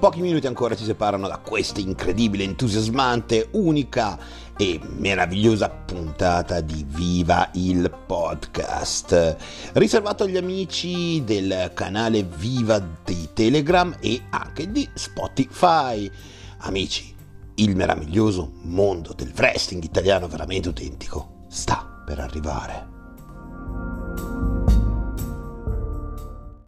Pochi minuti ancora ci separano da questa incredibile, entusiasmante, unica e meravigliosa puntata di Viva il Podcast, riservato agli amici del canale Viva di Telegram e anche di Spotify. Amici, il meraviglioso mondo del wrestling italiano veramente autentico sta per arrivare.